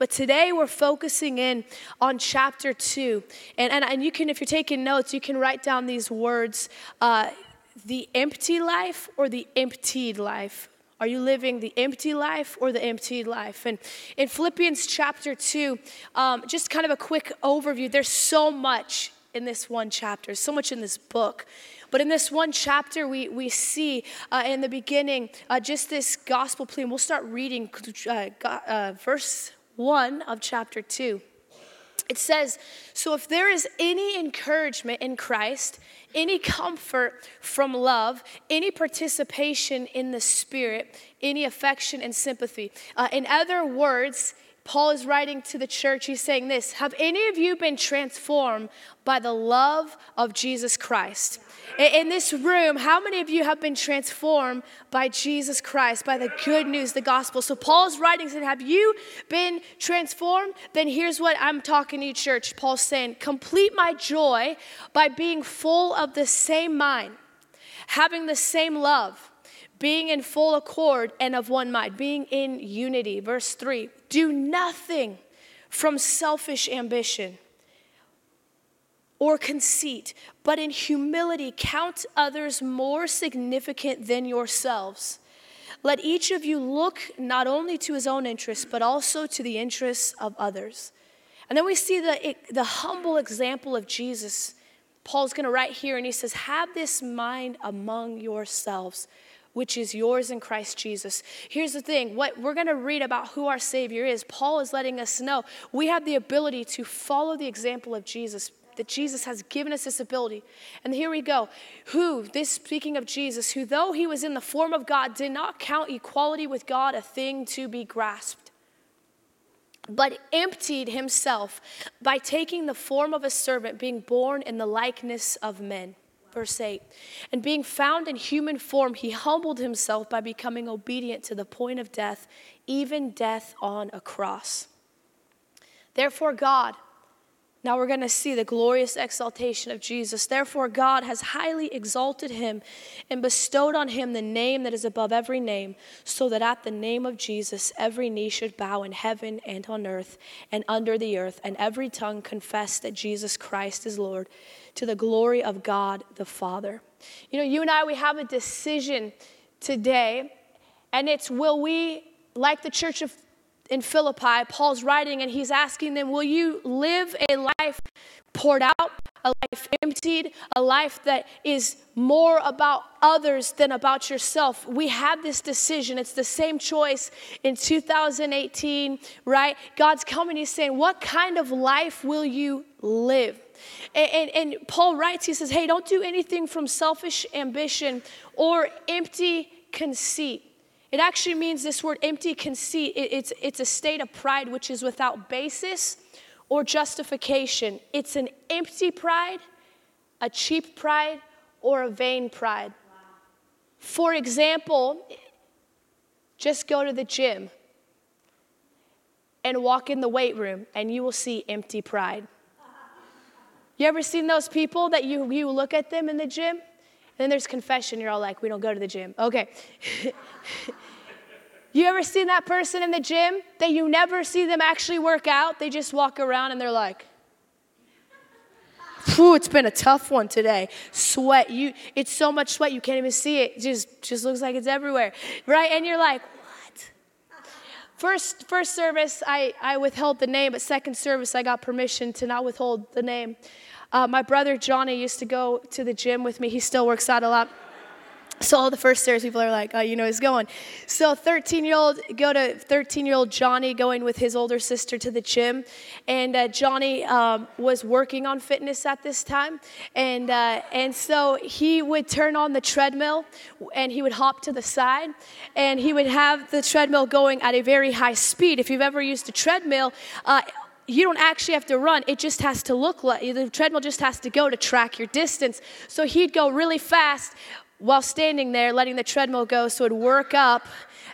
But today we're focusing in on chapter two. And, and, and you can, if you're taking notes, you can write down these words uh, the empty life or the emptied life. Are you living the empty life or the emptied life? And in Philippians chapter 2, um, just kind of a quick overview, there's so much in this one chapter, so much in this book. But in this one chapter, we, we see uh, in the beginning uh, just this gospel plea. And we'll start reading uh, uh verse 1 of chapter 2. It says, So if there is any encouragement in Christ, any comfort from love, any participation in the Spirit, any affection and sympathy. Uh, in other words, Paul is writing to the church. He's saying this Have any of you been transformed by the love of Jesus Christ? In this room, how many of you have been transformed by Jesus Christ, by the good news, the gospel? So Paul's writing saying, Have you been transformed? Then here's what I'm talking to you, church. Paul's saying, Complete my joy by being full of the same mind, having the same love, being in full accord and of one mind, being in unity. Verse 3 Do nothing from selfish ambition or conceit, but in humility count others more significant than yourselves. Let each of you look not only to his own interests, but also to the interests of others. And then we see the, the humble example of Jesus. Paul's going to write here, and he says, Have this mind among yourselves, which is yours in Christ Jesus. Here's the thing what we're going to read about who our Savior is. Paul is letting us know we have the ability to follow the example of Jesus that Jesus has given us this ability. And here we go. Who, this speaking of Jesus, who though he was in the form of God, did not count equality with God a thing to be grasped, but emptied himself by taking the form of a servant, being born in the likeness of men. Verse 8. And being found in human form, he humbled himself by becoming obedient to the point of death, even death on a cross. Therefore, God, now we're going to see the glorious exaltation of Jesus. Therefore, God has highly exalted him and bestowed on him the name that is above every name, so that at the name of Jesus every knee should bow in heaven and on earth and under the earth, and every tongue confess that Jesus Christ is Lord, to the glory of God the Father. You know, you and I, we have a decision today, and it's will we, like the church of in Philippi, Paul's writing and he's asking them, Will you live a life poured out, a life emptied, a life that is more about others than about yourself? We have this decision. It's the same choice in 2018, right? God's coming, He's saying, What kind of life will you live? And, and, and Paul writes, he says, Hey, don't do anything from selfish ambition or empty conceit it actually means this word empty conceit, it, it's, it's a state of pride which is without basis or justification. It's an empty pride, a cheap pride, or a vain pride. Wow. For example, just go to the gym and walk in the weight room and you will see empty pride. You ever seen those people that you, you look at them in the gym then there's confession. You're all like, we don't go to the gym. Okay. you ever seen that person in the gym that you never see them actually work out? They just walk around and they're like, Whew, it's been a tough one today. Sweat, you it's so much sweat you can't even see it. it just just looks like it's everywhere. Right? And you're like, what? First first service I, I withheld the name, but second service I got permission to not withhold the name. Uh, my brother Johnny used to go to the gym with me. He still works out a lot. So all the first service people are like, oh, you know he's going. So 13 year old, go to 13 year old Johnny going with his older sister to the gym. And uh, Johnny um, was working on fitness at this time. And, uh, and so he would turn on the treadmill and he would hop to the side. And he would have the treadmill going at a very high speed. If you've ever used a treadmill, uh, you don't actually have to run. It just has to look like the treadmill just has to go to track your distance. So he'd go really fast while standing there, letting the treadmill go so it'd work up.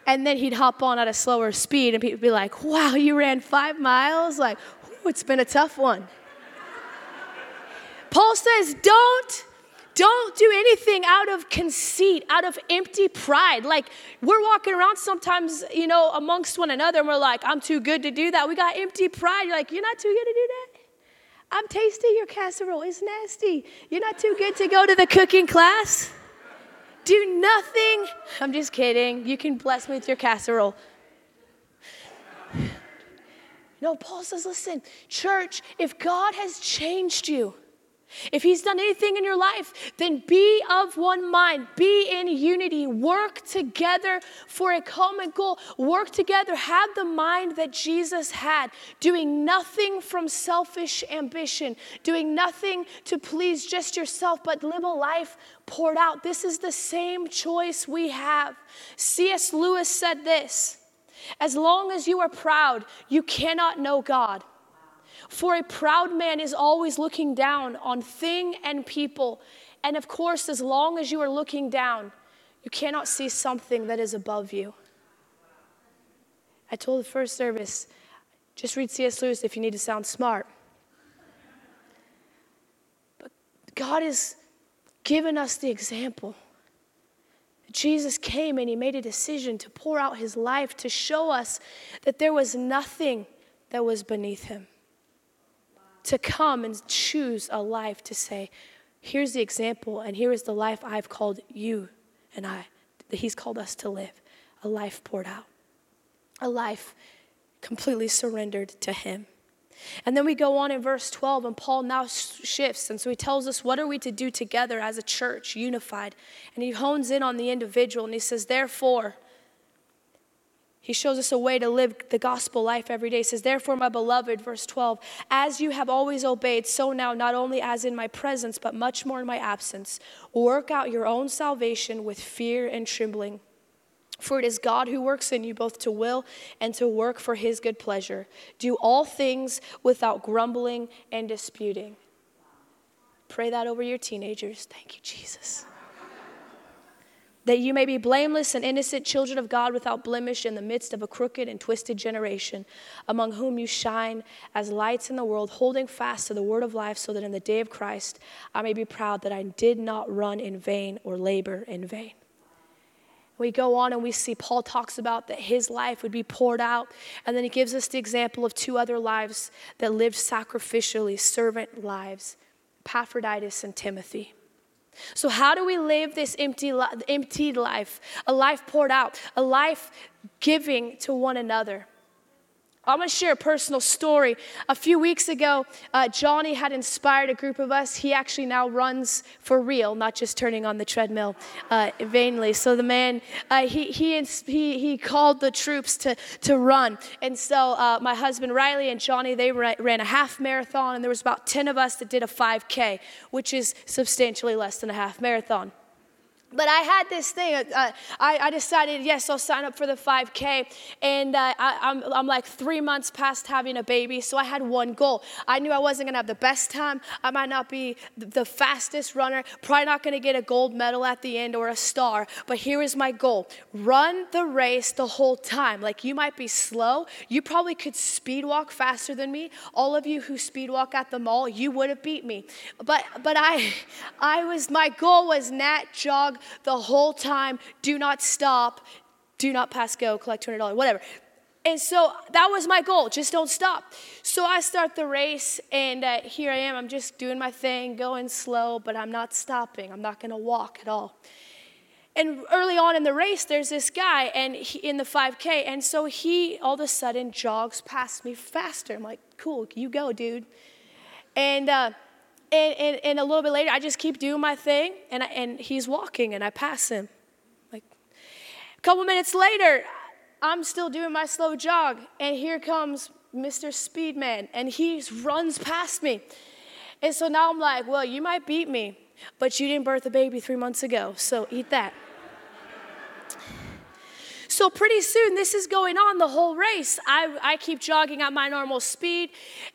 And then he'd hop on at a slower speed, and people would be like, Wow, you ran five miles? Like, it's been a tough one. Paul says, Don't Don't do anything out of conceit, out of empty pride. Like we're walking around sometimes, you know, amongst one another, and we're like, I'm too good to do that. We got empty pride. You're like, you're not too good to do that. I'm tasting your casserole. It's nasty. You're not too good to go to the cooking class. Do nothing. I'm just kidding. You can bless me with your casserole. No, Paul says, listen, church, if God has changed you, if he's done anything in your life, then be of one mind, be in unity, work together for a common goal, work together, have the mind that Jesus had, doing nothing from selfish ambition, doing nothing to please just yourself, but live a life poured out. This is the same choice we have. C.S. Lewis said this As long as you are proud, you cannot know God. For a proud man is always looking down on thing and people. And of course, as long as you are looking down, you cannot see something that is above you. I told the first service, just read C.S. Lewis if you need to sound smart. But God has given us the example. Jesus came and he made a decision to pour out his life to show us that there was nothing that was beneath him to come and choose a life to say, here's the example, and here is the life I've called you and I, that He's called us to live a life poured out, a life completely surrendered to Him. And then we go on in verse 12, and Paul now shifts. And so he tells us, What are we to do together as a church, unified? And he hones in on the individual, and he says, Therefore, he shows us a way to live the gospel life every day. He says, Therefore, my beloved, verse 12, as you have always obeyed, so now, not only as in my presence, but much more in my absence, work out your own salvation with fear and trembling. For it is God who works in you both to will and to work for his good pleasure. Do all things without grumbling and disputing. Pray that over your teenagers. Thank you, Jesus that you may be blameless and innocent children of God without blemish in the midst of a crooked and twisted generation, among whom you shine as lights in the world, holding fast to the word of life, so that in the day of Christ I may be proud that I did not run in vain or labor in vain. We go on and we see Paul talks about that his life would be poured out. And then he gives us the example of two other lives that lived sacrificially, servant lives Epaphroditus and Timothy. So, how do we live this empty, emptied life? A life poured out, a life giving to one another. I'm going to share a personal story. A few weeks ago, uh, Johnny had inspired a group of us. He actually now runs for real, not just turning on the treadmill uh, vainly. So the man, uh, he, he, he, he called the troops to, to run. And so uh, my husband Riley and Johnny, they ran a half marathon, and there was about 10 of us that did a 5K, which is substantially less than a half marathon. But I had this thing. Uh, I, I, decided, yes, I'll sign up for the 5K. And uh, I, I'm, I'm like three months past having a baby, so I had one goal. I knew I wasn't going to have the best time. I might not be the fastest runner, probably not going to get a gold medal at the end or a star. But here is my goal run the race the whole time. Like you might be slow. You probably could speed walk faster than me. All of you who speed walk at the mall, you would have beat me. But, but I, I was, my goal was nat jog the whole time. Do not stop. Do not pass go. Collect $200, whatever. And so that was my goal. Just don't stop. So I start the race, and uh, here I am. I'm just doing my thing, going slow, but I'm not stopping. I'm not going to walk at all. And early on in the race, there's this guy, and he, in the 5K, and so he all of a sudden jogs past me faster. I'm like, "Cool, you go, dude." And uh, and, and, and a little bit later, I just keep doing my thing, and, I, and he's walking, and I pass him. Like a couple minutes later, I'm still doing my slow jog, and here comes Mr. Speedman, and he runs past me. And so now I'm like, well, you might beat me, but you didn't birth a baby three months ago, so eat that. So pretty soon, this is going on the whole race. I, I keep jogging at my normal speed,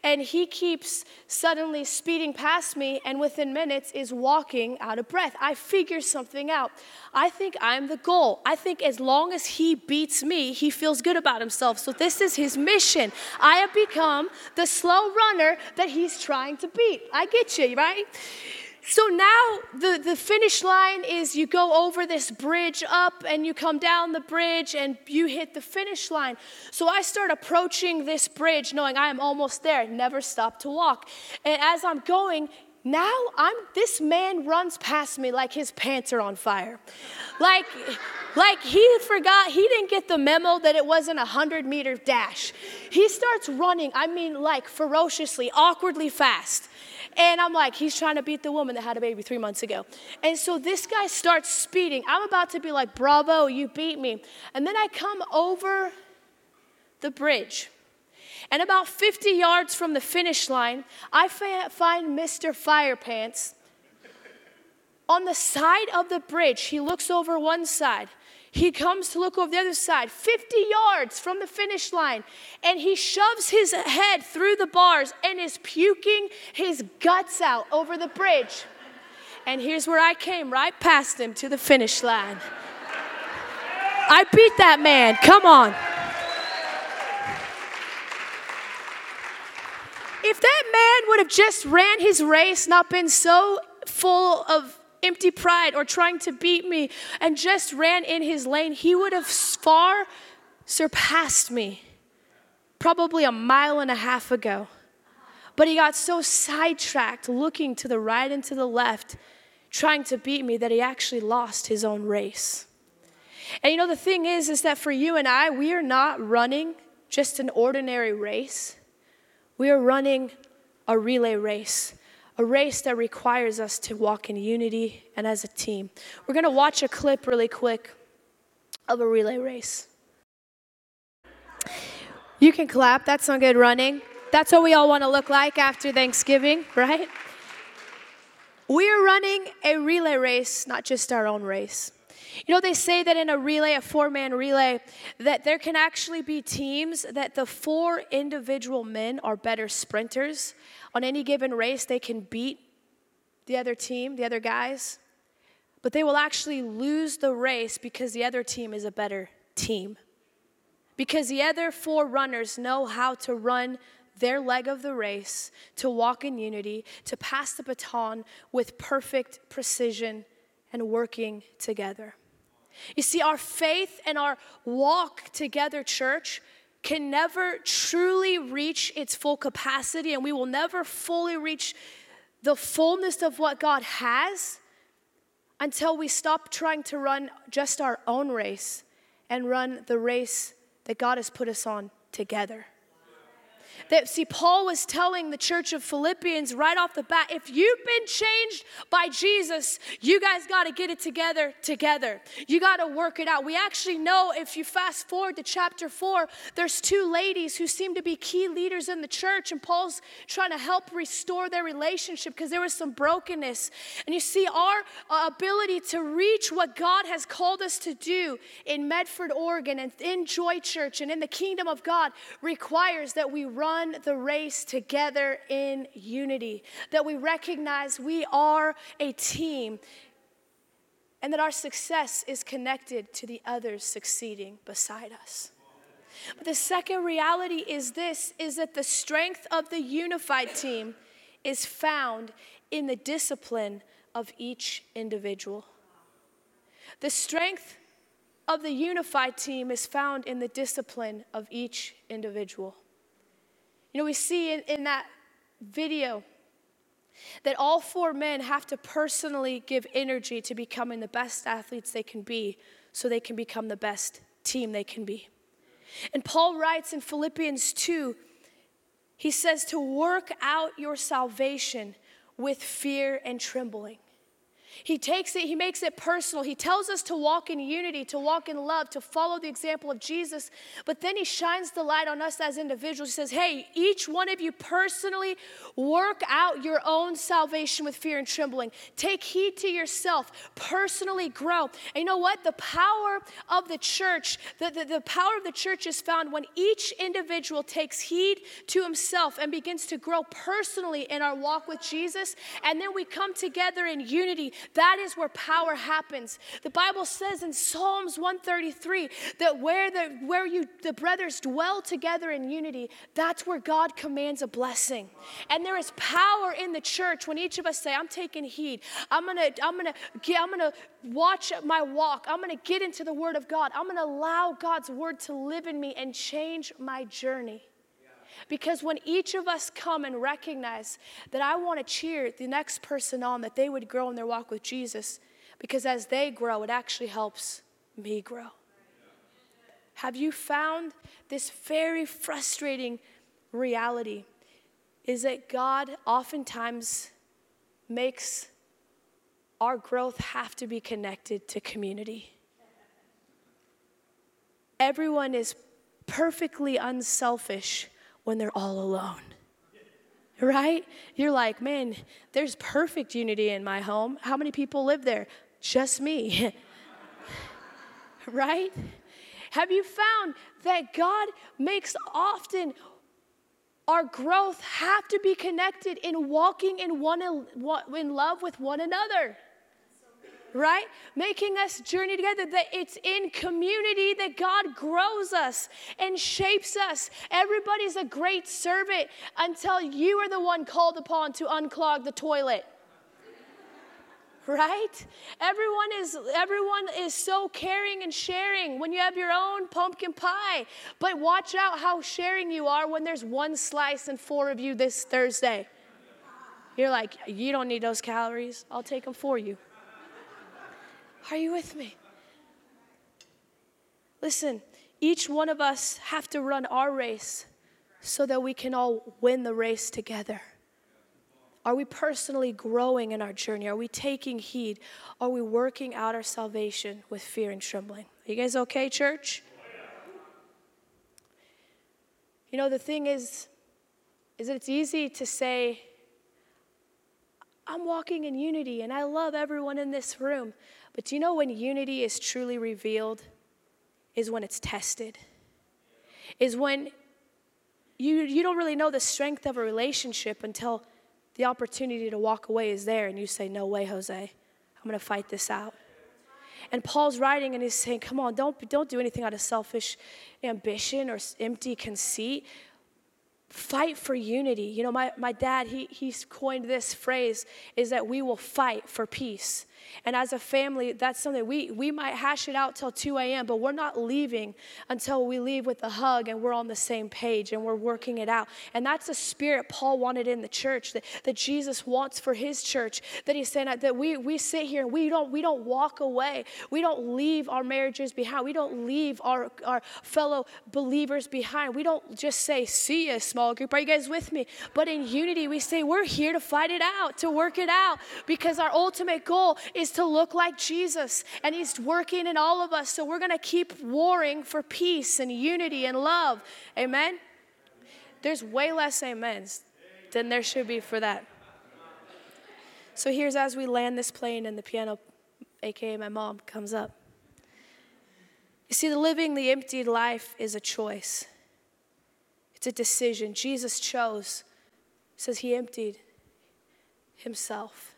and he keeps suddenly speeding past me, and within minutes is walking out of breath. I figure something out. I think I'm the goal. I think as long as he beats me, he feels good about himself. So this is his mission. I have become the slow runner that he's trying to beat. I get you, right? So now the, the finish line is you go over this bridge up and you come down the bridge and you hit the finish line. So I start approaching this bridge knowing I am almost there, never stop to walk. And as I'm going, now I'm this man runs past me like his pants are on fire. Like like he forgot, he didn't get the memo that it wasn't a 100 meter dash. He starts running, I mean like ferociously, awkwardly fast. And I'm like, he's trying to beat the woman that had a baby three months ago. And so this guy starts speeding. I'm about to be like, bravo, you beat me. And then I come over the bridge. And about 50 yards from the finish line, I find Mr. Firepants on the side of the bridge. He looks over one side. He comes to look over the other side, 50 yards from the finish line, and he shoves his head through the bars and is puking his guts out over the bridge. And here's where I came right past him to the finish line. I beat that man. Come on. If that man would have just ran his race, not been so full of empty pride or trying to beat me and just ran in his lane, he would have far surpassed me probably a mile and a half ago. But he got so sidetracked looking to the right and to the left, trying to beat me, that he actually lost his own race. And you know, the thing is, is that for you and I, we are not running just an ordinary race. We are running a relay race a race that requires us to walk in unity and as a team. We're going to watch a clip really quick of a relay race. You can clap, that's some good running. That's what we all want to look like after Thanksgiving, right? We are running a relay race, not just our own race. You know, they say that in a relay, a four man relay, that there can actually be teams that the four individual men are better sprinters. On any given race, they can beat the other team, the other guys, but they will actually lose the race because the other team is a better team. Because the other four runners know how to run their leg of the race, to walk in unity, to pass the baton with perfect precision and working together. You see, our faith and our walk together, church, can never truly reach its full capacity, and we will never fully reach the fullness of what God has until we stop trying to run just our own race and run the race that God has put us on together. That, see, Paul was telling the church of Philippians right off the bat if you've been changed by Jesus, you guys got to get it together together. You got to work it out. We actually know if you fast forward to chapter four, there's two ladies who seem to be key leaders in the church, and Paul's trying to help restore their relationship because there was some brokenness. And you see, our uh, ability to reach what God has called us to do in Medford, Oregon, and in Joy Church and in the kingdom of God requires that we run the race together in unity, that we recognize we are a team and that our success is connected to the others succeeding beside us. But the second reality is this is that the strength of the unified team is found in the discipline of each individual. The strength of the unified team is found in the discipline of each individual. You know, we see in, in that video that all four men have to personally give energy to becoming the best athletes they can be so they can become the best team they can be. And Paul writes in Philippians 2, he says to work out your salvation with fear and trembling. He takes it, he makes it personal. He tells us to walk in unity, to walk in love, to follow the example of Jesus. But then he shines the light on us as individuals. He says, Hey, each one of you personally work out your own salvation with fear and trembling. Take heed to yourself, personally grow. And you know what? The power of the church, the, the, the power of the church is found when each individual takes heed to himself and begins to grow personally in our walk with Jesus. And then we come together in unity That is where power happens. The Bible says in Psalms 133 that where the where you the brothers dwell together in unity, that's where God commands a blessing. And there is power in the church when each of us say, I'm taking heed. I'm gonna, I'm gonna get, I'm gonna watch my walk. I'm gonna get into the word of God. I'm gonna allow God's word to live in me and change my journey. Because when each of us come and recognize that I want to cheer the next person on, that they would grow in their walk with Jesus, because as they grow, it actually helps me grow. Have you found this very frustrating reality? Is that God oftentimes makes our growth have to be connected to community. Everyone is perfectly unselfish when they're all alone. Right? You're like, man, there's perfect unity in my home. How many people live there? Just me. right? Have you found that God makes often our growth have to be connected in walking in one in love with one another? Right? Making us journey together, that it's in community that God grows us and shapes us. Everybody's a great servant until you are the one called upon to unclog the toilet. Right? Everyone is everyone is so caring and sharing when you have your own pumpkin pie. But watch out how sharing you are when there's one slice and four of you this Thursday. You're like, you don't need those calories. I'll take them for you. Are you with me? Listen, each one of us have to run our race so that we can all win the race together. Are we personally growing in our journey? Are we taking heed? Are we working out our salvation with fear and trembling? Are you guys okay, church? You know, the thing is, is that it's easy to say, I'm walking in unity and I love everyone in this room. But do you know when unity is truly revealed? Is when it's tested. Is when you, you don't really know the strength of a relationship until the opportunity to walk away is there and you say, No way, Jose. I'm to fight this out. And Paul's writing and he's saying, Come on, don't, don't do anything out of selfish ambition or empty conceit fight for unity. You know, my, my dad, he, he's coined this phrase is that we will fight for peace. And as a family, that's something we, we might hash it out till 2 a.m., but we're not leaving until we leave with a hug and we're on the same page and we're working it out. And that's the spirit Paul wanted in the church that, that Jesus wants for his church. That he's saying that we, we sit here and we don't, we don't walk away. We don't leave our marriages behind. We don't leave our, our fellow believers behind. We don't just say, see you, small group. Are you guys with me? But in unity, we say, we're here to fight it out, to work it out, because our ultimate goal is to look like Jesus, and He's working in all of us. So we're going to keep warring for peace and unity and love. Amen? There's way less amens than there should be for that. So here's as we land this plane and the piano, aka my mom, comes up. You see, the living the emptied life is a choice. It's a decision. Jesus chose, says he emptied himself.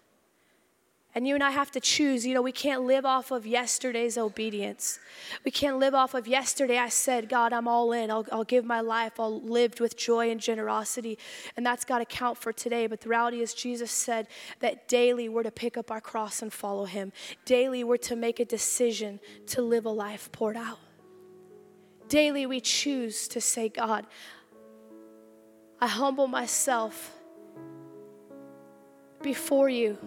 And you and I have to choose. You know, we can't live off of yesterday's obedience. We can't live off of yesterday. I said, God, I'm all in. I'll, I'll give my life. I'll live with joy and generosity. And that's got to count for today. But the reality is, Jesus said that daily we're to pick up our cross and follow Him. Daily we're to make a decision to live a life poured out. Daily we choose to say, God, I humble myself before you.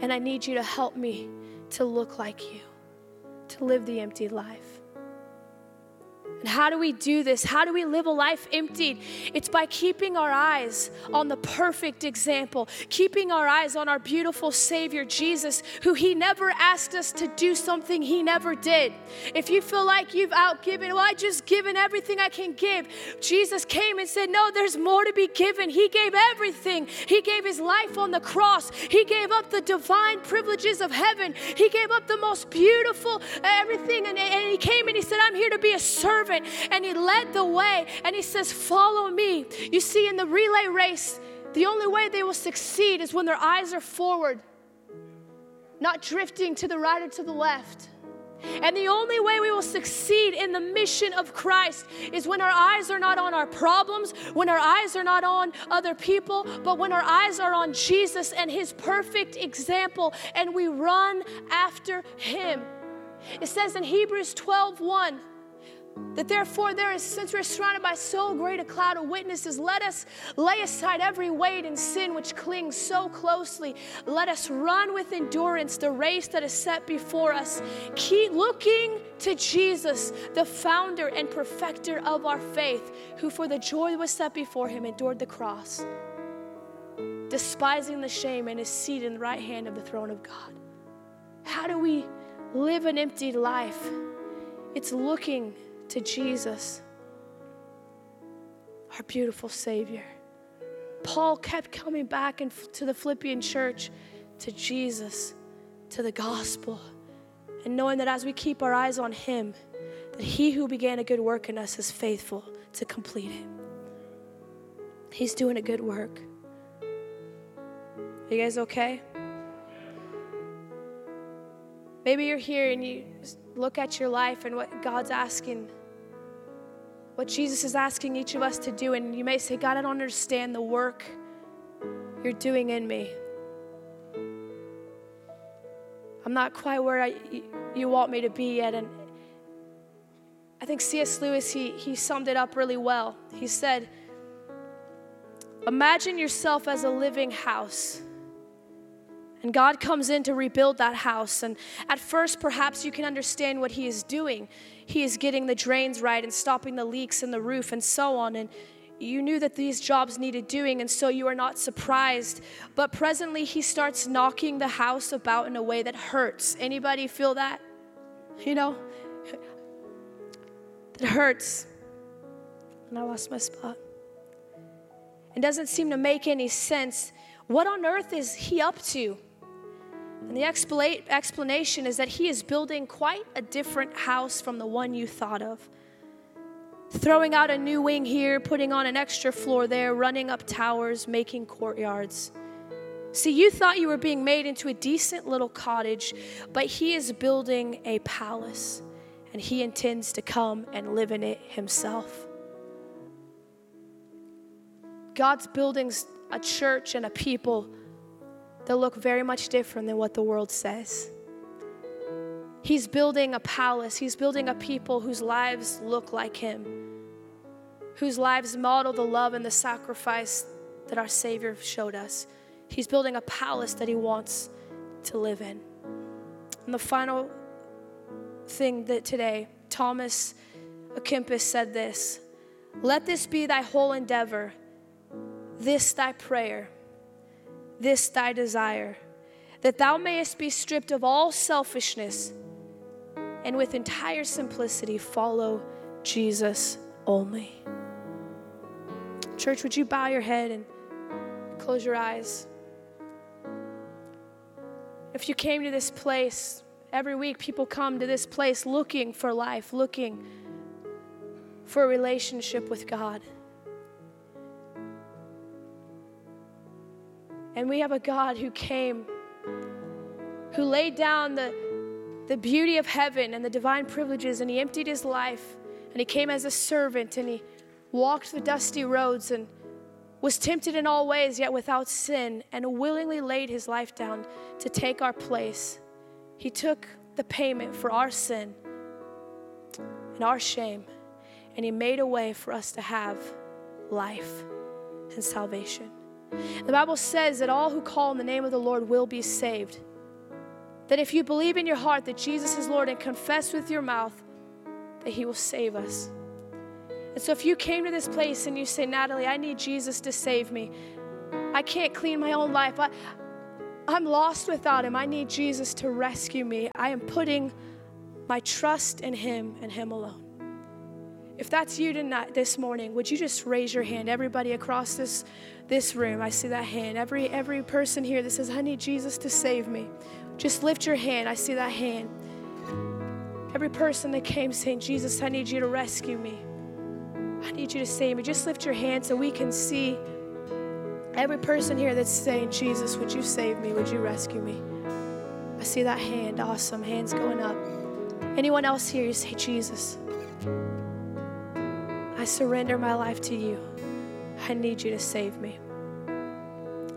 And I need you to help me to look like you, to live the empty life. And how do we do this? How do we live a life emptied? It's by keeping our eyes on the perfect example, keeping our eyes on our beautiful Savior, Jesus, who He never asked us to do something He never did. If you feel like you've outgiven, well, I just given everything I can give. Jesus came and said, No, there's more to be given. He gave everything. He gave His life on the cross, He gave up the divine privileges of heaven, He gave up the most beautiful uh, everything. And, and He came and He said, I'm here to be a servant servant and he led the way and he says, Follow me. You see, in the relay race, the only way they will succeed is when their eyes are forward not drifting to the right or to the left. And the only way we will succeed in the mission of Christ is when our eyes are not on our problems, when our eyes are not on other people, but when our eyes are on Jesus and His perfect example and we run after Him. It says in Hebrews 12 1, that therefore, there is, since we're surrounded by so great a cloud of witnesses, let us lay aside every weight and sin which clings so closely. Let us run with endurance the race that is set before us. Keep looking to Jesus, the founder and perfecter of our faith, who for the joy that was set before him endured the cross, despising the shame, and is seated in the right hand of the throne of God. How do we live an empty life? It's looking to Jesus, our beautiful Savior. Paul kept coming back to the Philippian church, to Jesus, to the gospel, and knowing that as we keep our eyes on Him, that He who began a good work in us is faithful to complete it. He's doing a good work. Are you guys okay? Maybe you're here and you look at your life and what God's asking what Jesus is asking each of us to do. And you may say, God, I don't understand the work you're doing in me. I'm not quite where I, you want me to be yet. And I think C.S. Lewis, he, he summed it up really well. He said, Imagine yourself as a living house. And God comes in to rebuild that house. And at first, perhaps you can understand what He is doing. He is getting the drains right and stopping the leaks in the roof and so on. And you knew that these jobs needed doing, and so you are not surprised. But presently, He starts knocking the house about in a way that hurts. Anybody feel that? You know? That hurts. And I lost my spot. It doesn't seem to make any sense. What on earth is He up to? And the explanation is that he is building quite a different house from the one you thought of. Throwing out a new wing here, putting on an extra floor there, running up towers, making courtyards. See, you thought you were being made into a decent little cottage, but he is building a palace, and he intends to come and live in it himself. God's building a church and a people that look very much different than what the world says. He's building a palace, he's building a people whose lives look like him, whose lives model the love and the sacrifice that our Savior showed us. He's building a palace that he wants to live in. And the final thing that today, Thomas à Kempis said this Let this be thy whole endeavor, this thy prayer this thy desire, that thou mayest be stripped of all selfishness and with entire simplicity follow Jesus only. Church, would you bow your head and close your eyes? If you came to this place, every week people come to this place looking for life, looking for a relationship with God. And we have a God who came, who laid down the, the beauty of heaven and the divine privileges, and he emptied his life, and he came as a servant, and he walked the dusty roads and was tempted in all ways, yet without sin, and willingly laid his life down to take our place. He took the payment for our sin and our shame, and he made a way for us to have life and salvation. The Bible says that all who call on the name of the Lord will be saved. That if you believe in your heart that Jesus is Lord and confess with your mouth that He will save us. And so if you came to this place and you say, Natalie, I need Jesus to save me, I can't clean my own life, I, I'm lost without Him, I need Jesus to rescue me, I am putting my trust in Him and Him alone. If that's you tonight, this morning, would you just raise your hand? Everybody across this, this room, I see that hand. Every, every person here that says, I need Jesus to save me, just lift your hand. I see that hand. Every person that came saying, Jesus, I need you to rescue me. I need you to save me. Just lift your hand so we can see every person here that's saying, Jesus, would you save me? Would you rescue me? I see that hand. Awesome. Hands going up. Anyone else here, you say, Jesus, I surrender my life to you. I need you to save me.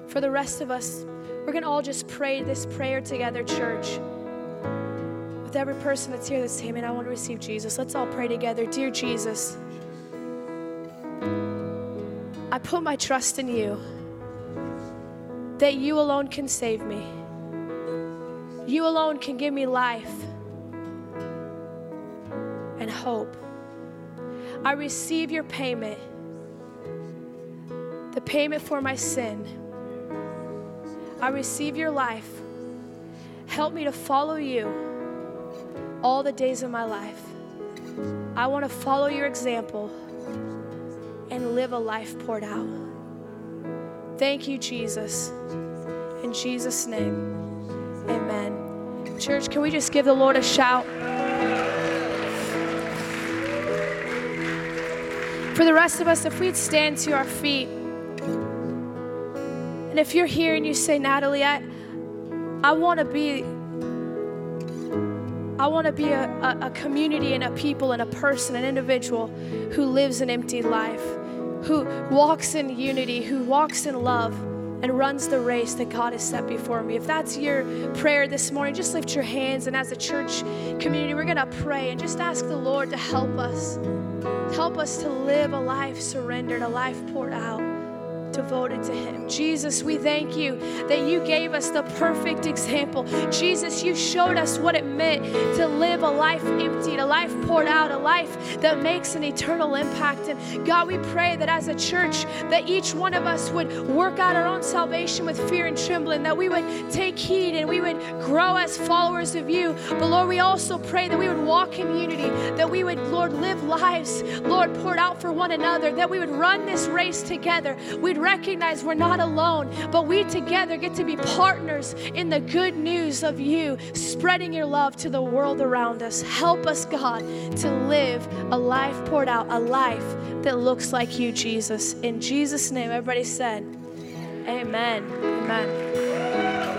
For the rest of us, we're going to all just pray this prayer together, church. With every person that's here that's saying, Man, I want to receive Jesus. Let's all pray together. Dear Jesus, I put my trust in you that you alone can save me. You alone can give me life and hope. I receive your payment, the payment for my sin. I receive your life. Help me to follow you all the days of my life. I want to follow your example and live a life poured out. Thank you, Jesus. In Jesus' name, amen. Church, can we just give the Lord a shout? For the rest of us, if we'd stand to our feet, and if you're here and you say, Natalie, I, I want to be I want to be a, a, a, community and a people and a person, an individual who lives an empty life, who walks in unity, who walks in love, and runs the race that God has set before me. If that's your prayer this morning, just lift your hands. And as a church community, we're going to pray and just ask the Lord to help us. Help us to live a life surrendered, a life poured out devoted to Him. Jesus, we thank you that you gave us the perfect example. Jesus, you showed us what it meant to live a life emptied, a life poured out, a life that makes an eternal impact. And God, we pray that as a church, that each one of us would work out our own salvation with fear and trembling, that we would take heed and we would grow as followers of you. But Lord, we also pray that we would walk in unity, that we would, Lord, live lives, Lord, poured out for one another, that we would run this race together. We'd recognize we're not alone, but we together get to be partners in the good news of you, spreading your love to the world around us. Help us, God, to live a life poured out, a life that looks like you, Jesus. In Jesus' name, everybody said, Amen. Amen.